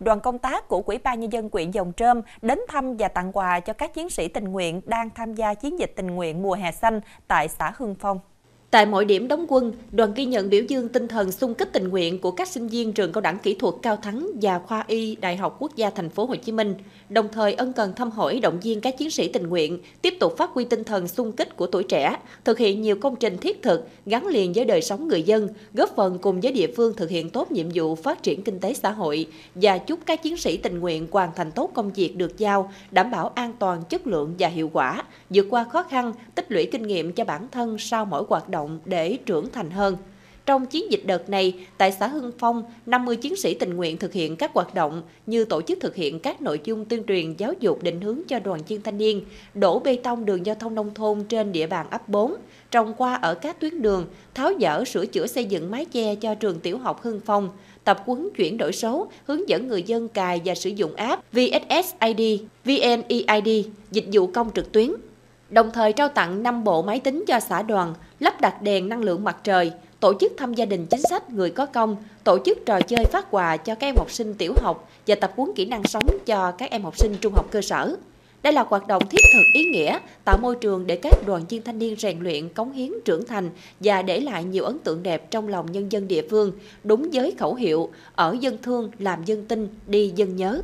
đoàn công tác của Quỹ ban Nhân dân quyện Dòng Trơm đến thăm và tặng quà cho các chiến sĩ tình nguyện đang tham gia chiến dịch tình nguyện mùa hè xanh tại xã Hưng Phong. Tại mỗi điểm đóng quân, đoàn ghi nhận biểu dương tinh thần xung kích tình nguyện của các sinh viên trường cao đẳng kỹ thuật Cao Thắng và khoa y Đại học Quốc gia Thành phố Hồ Chí Minh, đồng thời ân cần thăm hỏi động viên các chiến sĩ tình nguyện tiếp tục phát huy tinh thần xung kích của tuổi trẻ, thực hiện nhiều công trình thiết thực gắn liền với đời sống người dân, góp phần cùng với địa phương thực hiện tốt nhiệm vụ phát triển kinh tế xã hội và chúc các chiến sĩ tình nguyện hoàn thành tốt công việc được giao, đảm bảo an toàn, chất lượng và hiệu quả, vượt qua khó khăn, tích lũy kinh nghiệm cho bản thân sau mỗi hoạt động để trưởng thành hơn. Trong chiến dịch đợt này, tại xã Hưng Phong, 50 chiến sĩ tình nguyện thực hiện các hoạt động như tổ chức thực hiện các nội dung tuyên truyền giáo dục định hướng cho đoàn viên thanh niên, đổ bê tông đường giao thông nông thôn trên địa bàn ấp 4, trồng qua ở các tuyến đường, tháo dỡ sửa chữa xây dựng mái che cho trường tiểu học Hưng Phong, tập huấn chuyển đổi số, hướng dẫn người dân cài và sử dụng app VSSID, VNEID, dịch vụ công trực tuyến, đồng thời trao tặng 5 bộ máy tính cho xã đoàn, lắp đặt đèn năng lượng mặt trời, tổ chức thăm gia đình chính sách người có công, tổ chức trò chơi phát quà cho các em học sinh tiểu học và tập huấn kỹ năng sống cho các em học sinh trung học cơ sở. Đây là hoạt động thiết thực ý nghĩa, tạo môi trường để các đoàn viên thanh niên rèn luyện, cống hiến, trưởng thành và để lại nhiều ấn tượng đẹp trong lòng nhân dân địa phương, đúng với khẩu hiệu ở dân thương làm dân tin, đi dân nhớ.